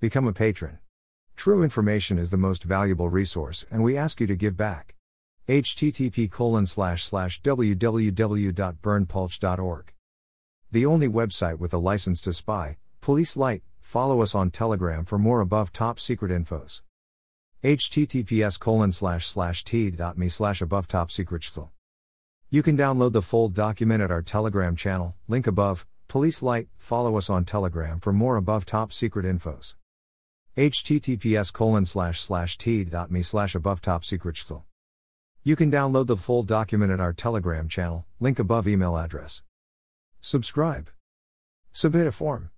Become a patron. True information is the most valuable resource, and we ask you to give back. http www.berndpulch.org. The only website with a license to spy, Police Light, follow us on Telegram for more above top secret infos. https colon t.me slash above top secret You can download the full document at our Telegram channel, link above, Police Light, follow us on Telegram for more above top secret infos. Https colon slash slash t.me slash above top secret You can download the full document at our Telegram channel, link above email address. Subscribe. Submit a form.